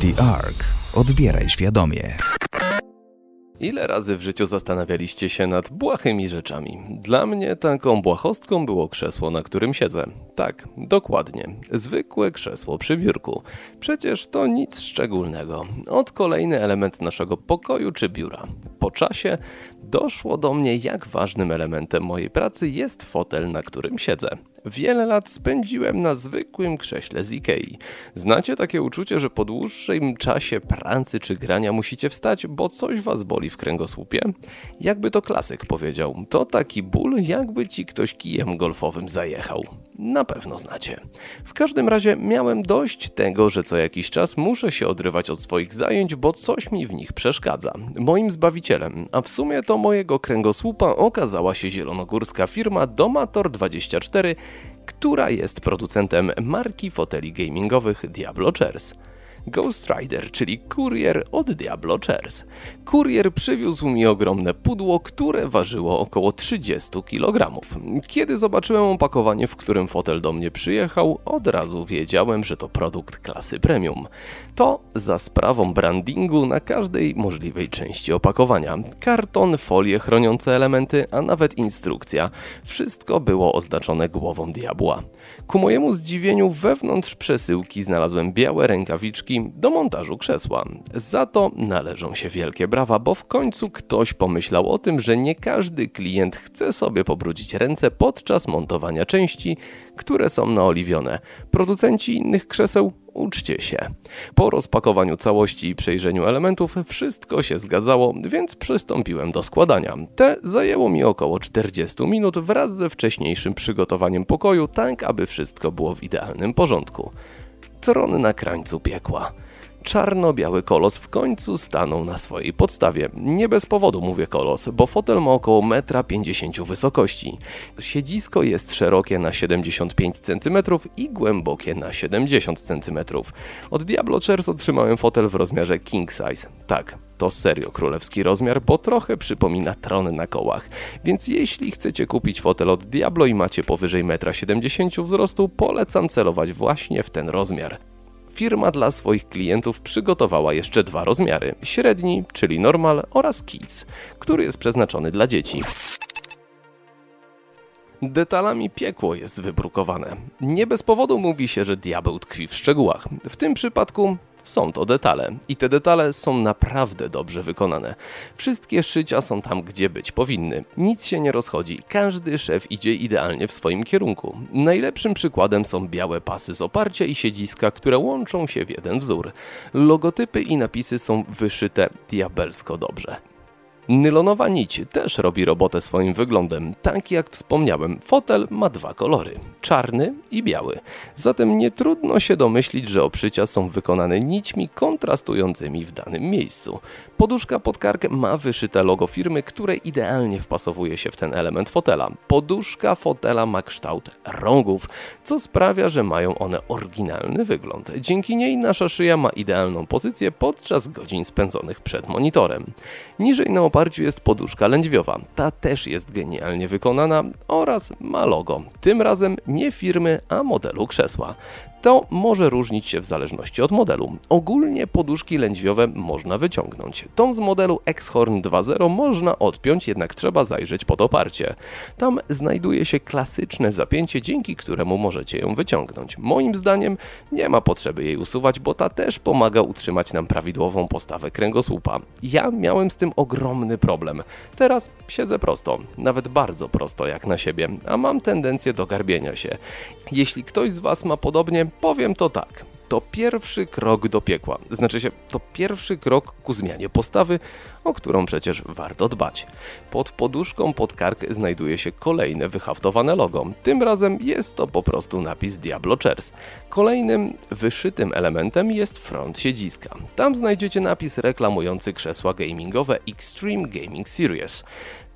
The Ark. Odbieraj świadomie. Ile razy w życiu zastanawialiście się nad błahymi rzeczami? Dla mnie taką błahostką było krzesło, na którym siedzę. Tak, dokładnie. Zwykłe krzesło przy biurku. Przecież to nic szczególnego. Od kolejny element naszego pokoju czy biura. Po czasie doszło do mnie, jak ważnym elementem mojej pracy jest fotel, na którym siedzę. Wiele lat spędziłem na zwykłym krześle z Ikei. Znacie takie uczucie, że po dłuższym czasie pracy czy grania musicie wstać, bo coś was boli w kręgosłupie? Jakby to klasyk powiedział, to taki ból, jakby ci ktoś kijem golfowym zajechał. Na pewno znacie. W każdym razie miałem dość tego, że co jakiś czas muszę się odrywać od swoich zajęć, bo coś mi w nich przeszkadza. Moim zbawicielem, a w sumie to mojego kręgosłupa okazała się zielonogórska firma Domator24, która jest producentem marki foteli gamingowych Diablo Chairs. Ghost Rider, czyli kurier od Diablo Chairs. Kurier przywiózł mi ogromne pudło, które ważyło około 30 kg. Kiedy zobaczyłem opakowanie, w którym fotel do mnie przyjechał, od razu wiedziałem, że to produkt klasy premium. To za sprawą brandingu na każdej możliwej części opakowania. Karton, folie chroniące elementy, a nawet instrukcja. Wszystko było oznaczone głową diabła. Ku mojemu zdziwieniu wewnątrz przesyłki znalazłem białe rękawiczki do montażu krzesła. Za to należą się wielkie brawa, bo w końcu ktoś pomyślał o tym, że nie każdy klient chce sobie pobrudzić ręce podczas montowania części, które są naoliwione. Producenci innych krzeseł uczcie się. Po rozpakowaniu całości i przejrzeniu elementów wszystko się zgadzało, więc przystąpiłem do składania. Te zajęło mi około 40 minut wraz ze wcześniejszym przygotowaniem pokoju, tak aby wszystko było w idealnym porządku. Tron na krańcu piekła czarno-biały kolos w końcu stanął na swojej podstawie. Nie bez powodu mówię kolos, bo fotel ma około 1,50 m wysokości. Siedzisko jest szerokie na 75 cm i głębokie na 70 cm. Od Diablo Chairs otrzymałem fotel w rozmiarze king size. Tak, to serio królewski rozmiar, bo trochę przypomina tron na kołach. Więc jeśli chcecie kupić fotel od Diablo i macie powyżej 1,70 m wzrostu, polecam celować właśnie w ten rozmiar firma dla swoich klientów przygotowała jeszcze dwa rozmiary: średni, czyli normal, oraz kids, który jest przeznaczony dla dzieci. Detalami piekło jest wybrukowane. Nie bez powodu mówi się, że diabeł tkwi w szczegółach. W tym przypadku są to detale i te detale są naprawdę dobrze wykonane. Wszystkie szycia są tam, gdzie być powinny. Nic się nie rozchodzi, każdy szef idzie idealnie w swoim kierunku. Najlepszym przykładem są białe pasy z oparcia i siedziska, które łączą się w jeden wzór. Logotypy i napisy są wyszyte diabelsko dobrze. Nylonowa nić też robi robotę swoim wyglądem. Tak jak wspomniałem, fotel ma dwa kolory: czarny i biały. Zatem nie trudno się domyślić, że oprzycia są wykonane nićmi kontrastującymi w danym miejscu. Poduszka pod kark ma wyszyte logo firmy, które idealnie wpasowuje się w ten element fotela. Poduszka fotela ma kształt rągów, co sprawia, że mają one oryginalny wygląd. Dzięki niej nasza szyja ma idealną pozycję podczas godzin spędzonych przed monitorem. Niżej na oparciu jest poduszka lędźwiowa. Ta też jest genialnie wykonana oraz ma logo. Tym razem nie firmy, a modelu krzesła. To może różnić się w zależności od modelu. Ogólnie poduszki lędźwiowe można wyciągnąć. Tą z modelu Exhorn 2.0 można odpiąć, jednak trzeba zajrzeć pod oparcie. Tam znajduje się klasyczne zapięcie, dzięki któremu możecie ją wyciągnąć. Moim zdaniem nie ma potrzeby jej usuwać, bo ta też pomaga utrzymać nam prawidłową postawę kręgosłupa. Ja miałem z tym ogromny problem. Teraz siedzę prosto, nawet bardzo prosto jak na siebie, a mam tendencję do garbienia się. Jeśli ktoś z Was ma podobnie, powiem to tak. To pierwszy krok do piekła. Znaczy się, to pierwszy krok ku zmianie postawy, o którą przecież warto dbać. Pod poduszką pod kark znajduje się kolejne wyhaftowane logo. Tym razem jest to po prostu napis Diablo Chairs. Kolejnym wyszytym elementem jest front siedziska. Tam znajdziecie napis reklamujący krzesła gamingowe Extreme Gaming Series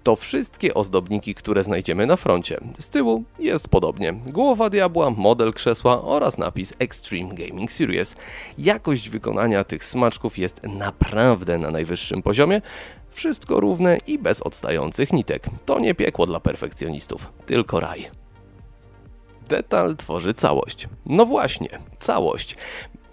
to wszystkie ozdobniki, które znajdziemy na froncie. Z tyłu jest podobnie. Głowa diabła, model krzesła oraz napis Extreme Gaming Series. Jakość wykonania tych smaczków jest naprawdę na najwyższym poziomie. Wszystko równe i bez odstających nitek. To nie piekło dla perfekcjonistów, tylko raj. Detal tworzy całość. No właśnie, całość.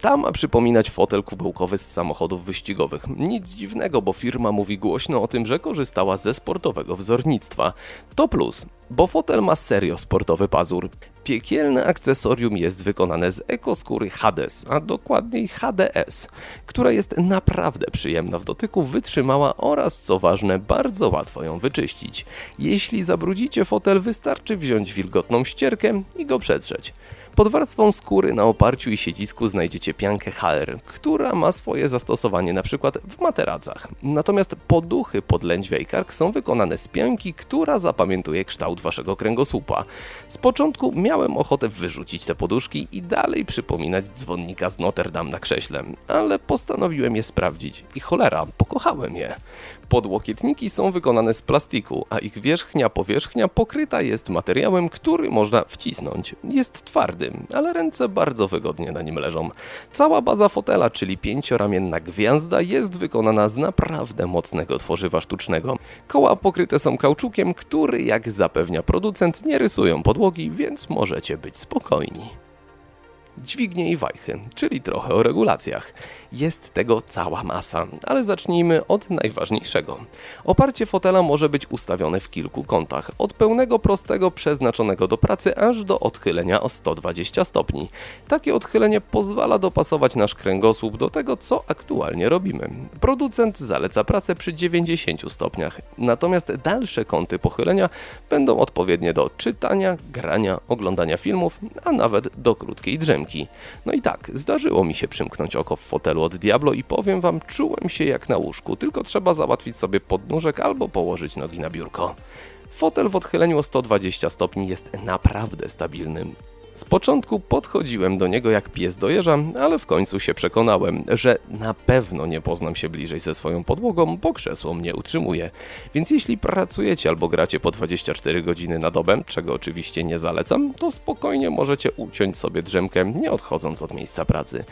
Ta ma przypominać fotel kubełkowy z samochodów wyścigowych. Nic dziwnego, bo firma mówi głośno o tym, że korzystała ze sportowego wzornictwa. To plus, bo fotel ma serio sportowy pazur. Piekielne akcesorium jest wykonane z ekoskóry Hades, a dokładniej HDS, która jest naprawdę przyjemna w dotyku, wytrzymała oraz, co ważne, bardzo łatwo ją wyczyścić. Jeśli zabrudzicie fotel, wystarczy wziąć wilgotną ścierkę i go przetrzeć. Pod warstwą skóry na oparciu i siedzisku znajdziecie piankę HR, która ma swoje zastosowanie przykład w materacach. Natomiast poduchy pod lędźwia i kark są wykonane z pianki, która zapamiętuje kształt waszego kręgosłupa. Z początku miałem ochotę wyrzucić te poduszki i dalej przypominać dzwonnika z Notre Dame na krześle, ale postanowiłem je sprawdzić i cholera, pokochałem je. Podłokietniki są wykonane z plastiku, a ich wierzchnia powierzchnia pokryta jest materiałem, który można wcisnąć. Jest twardy, ale ręce bardzo wygodnie na nim leżą. Cała baza fotela, czyli pięcioramienna gwiazda, jest wykonana z naprawdę mocnego tworzywa sztucznego. Koła pokryte są kauczukiem, który, jak zapewnia producent, nie rysują podłogi, więc możecie być spokojni dźwignie i wajchy, czyli trochę o regulacjach. Jest tego cała masa, ale zacznijmy od najważniejszego. Oparcie fotela może być ustawione w kilku kątach, od pełnego prostego przeznaczonego do pracy aż do odchylenia o 120 stopni. Takie odchylenie pozwala dopasować nasz kręgosłup do tego, co aktualnie robimy. Producent zaleca pracę przy 90 stopniach, natomiast dalsze kąty pochylenia będą odpowiednie do czytania, grania, oglądania filmów, a nawet do krótkiej drzemki. No i tak, zdarzyło mi się przymknąć oko w fotelu od Diablo i powiem wam, czułem się jak na łóżku, tylko trzeba załatwić sobie podnóżek albo położyć nogi na biurko. Fotel w odchyleniu o 120 stopni jest naprawdę stabilny. Z początku podchodziłem do niego jak pies do jeża, ale w końcu się przekonałem, że na pewno nie poznam się bliżej ze swoją podłogą, bo krzesło mnie utrzymuje. Więc jeśli pracujecie albo gracie po 24 godziny na dobę, czego oczywiście nie zalecam, to spokojnie możecie uciąć sobie drzemkę, nie odchodząc od miejsca pracy.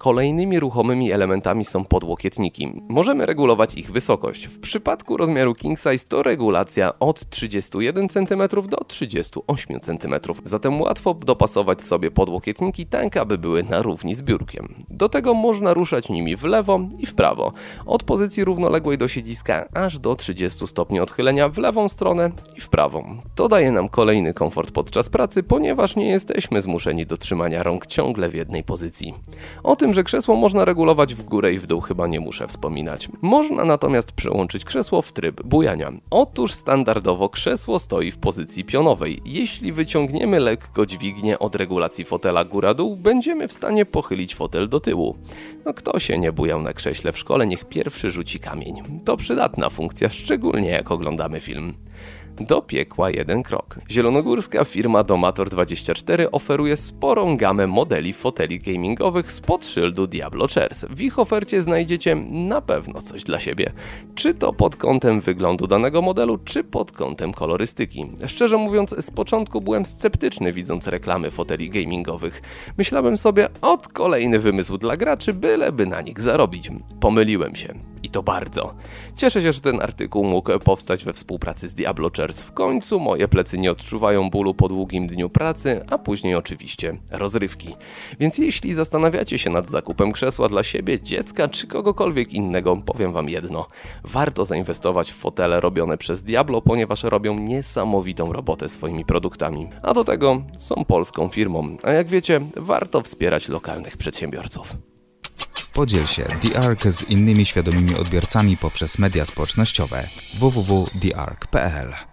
Kolejnymi ruchomymi elementami są podłokietniki. Możemy regulować ich wysokość. W przypadku rozmiaru king size to regulacja od 31 cm do 38 cm. Zatem łatwo dopasować sobie podłokietniki tak, aby były na równi z biurkiem. Do tego można ruszać nimi w lewo i w prawo. Od pozycji równoległej do siedziska aż do 30 stopni odchylenia w lewą stronę i w prawą. To daje nam kolejny komfort podczas pracy, ponieważ nie jesteśmy zmuszeni do trzymania rąk ciągle w jednej pozycji. O tym tym, że krzesło można regulować w górę i w dół chyba nie muszę wspominać. Można natomiast przełączyć krzesło w tryb bujania. Otóż standardowo krzesło stoi w pozycji pionowej. Jeśli wyciągniemy lekko dźwignię od regulacji fotela góra-dół, będziemy w stanie pochylić fotel do tyłu. No kto się nie bujał na krześle w szkole, niech pierwszy rzuci kamień. To przydatna funkcja, szczególnie jak oglądamy film do piekła jeden krok. Zielonogórska firma Domator24 oferuje sporą gamę modeli foteli gamingowych spod szyldu Diablo Chairs. W ich ofercie znajdziecie na pewno coś dla siebie. Czy to pod kątem wyglądu danego modelu, czy pod kątem kolorystyki. Szczerze mówiąc, z początku byłem sceptyczny widząc reklamy foteli gamingowych. Myślałem sobie, od kolejny wymysł dla graczy, byleby na nich zarobić. Pomyliłem się. I to bardzo. Cieszę się, że ten artykuł mógł powstać we współpracy z Diablo Chairs. W końcu moje plecy nie odczuwają bólu po długim dniu pracy, a później oczywiście rozrywki. Więc jeśli zastanawiacie się nad zakupem krzesła dla siebie, dziecka czy kogokolwiek innego, powiem wam jedno. Warto zainwestować w fotele robione przez Diablo, ponieważ robią niesamowitą robotę swoimi produktami. A do tego są polską firmą. A jak wiecie, warto wspierać lokalnych przedsiębiorców. Podziel się. The Ark z innymi świadomymi odbiorcami poprzez media społecznościowe. www.theark.pl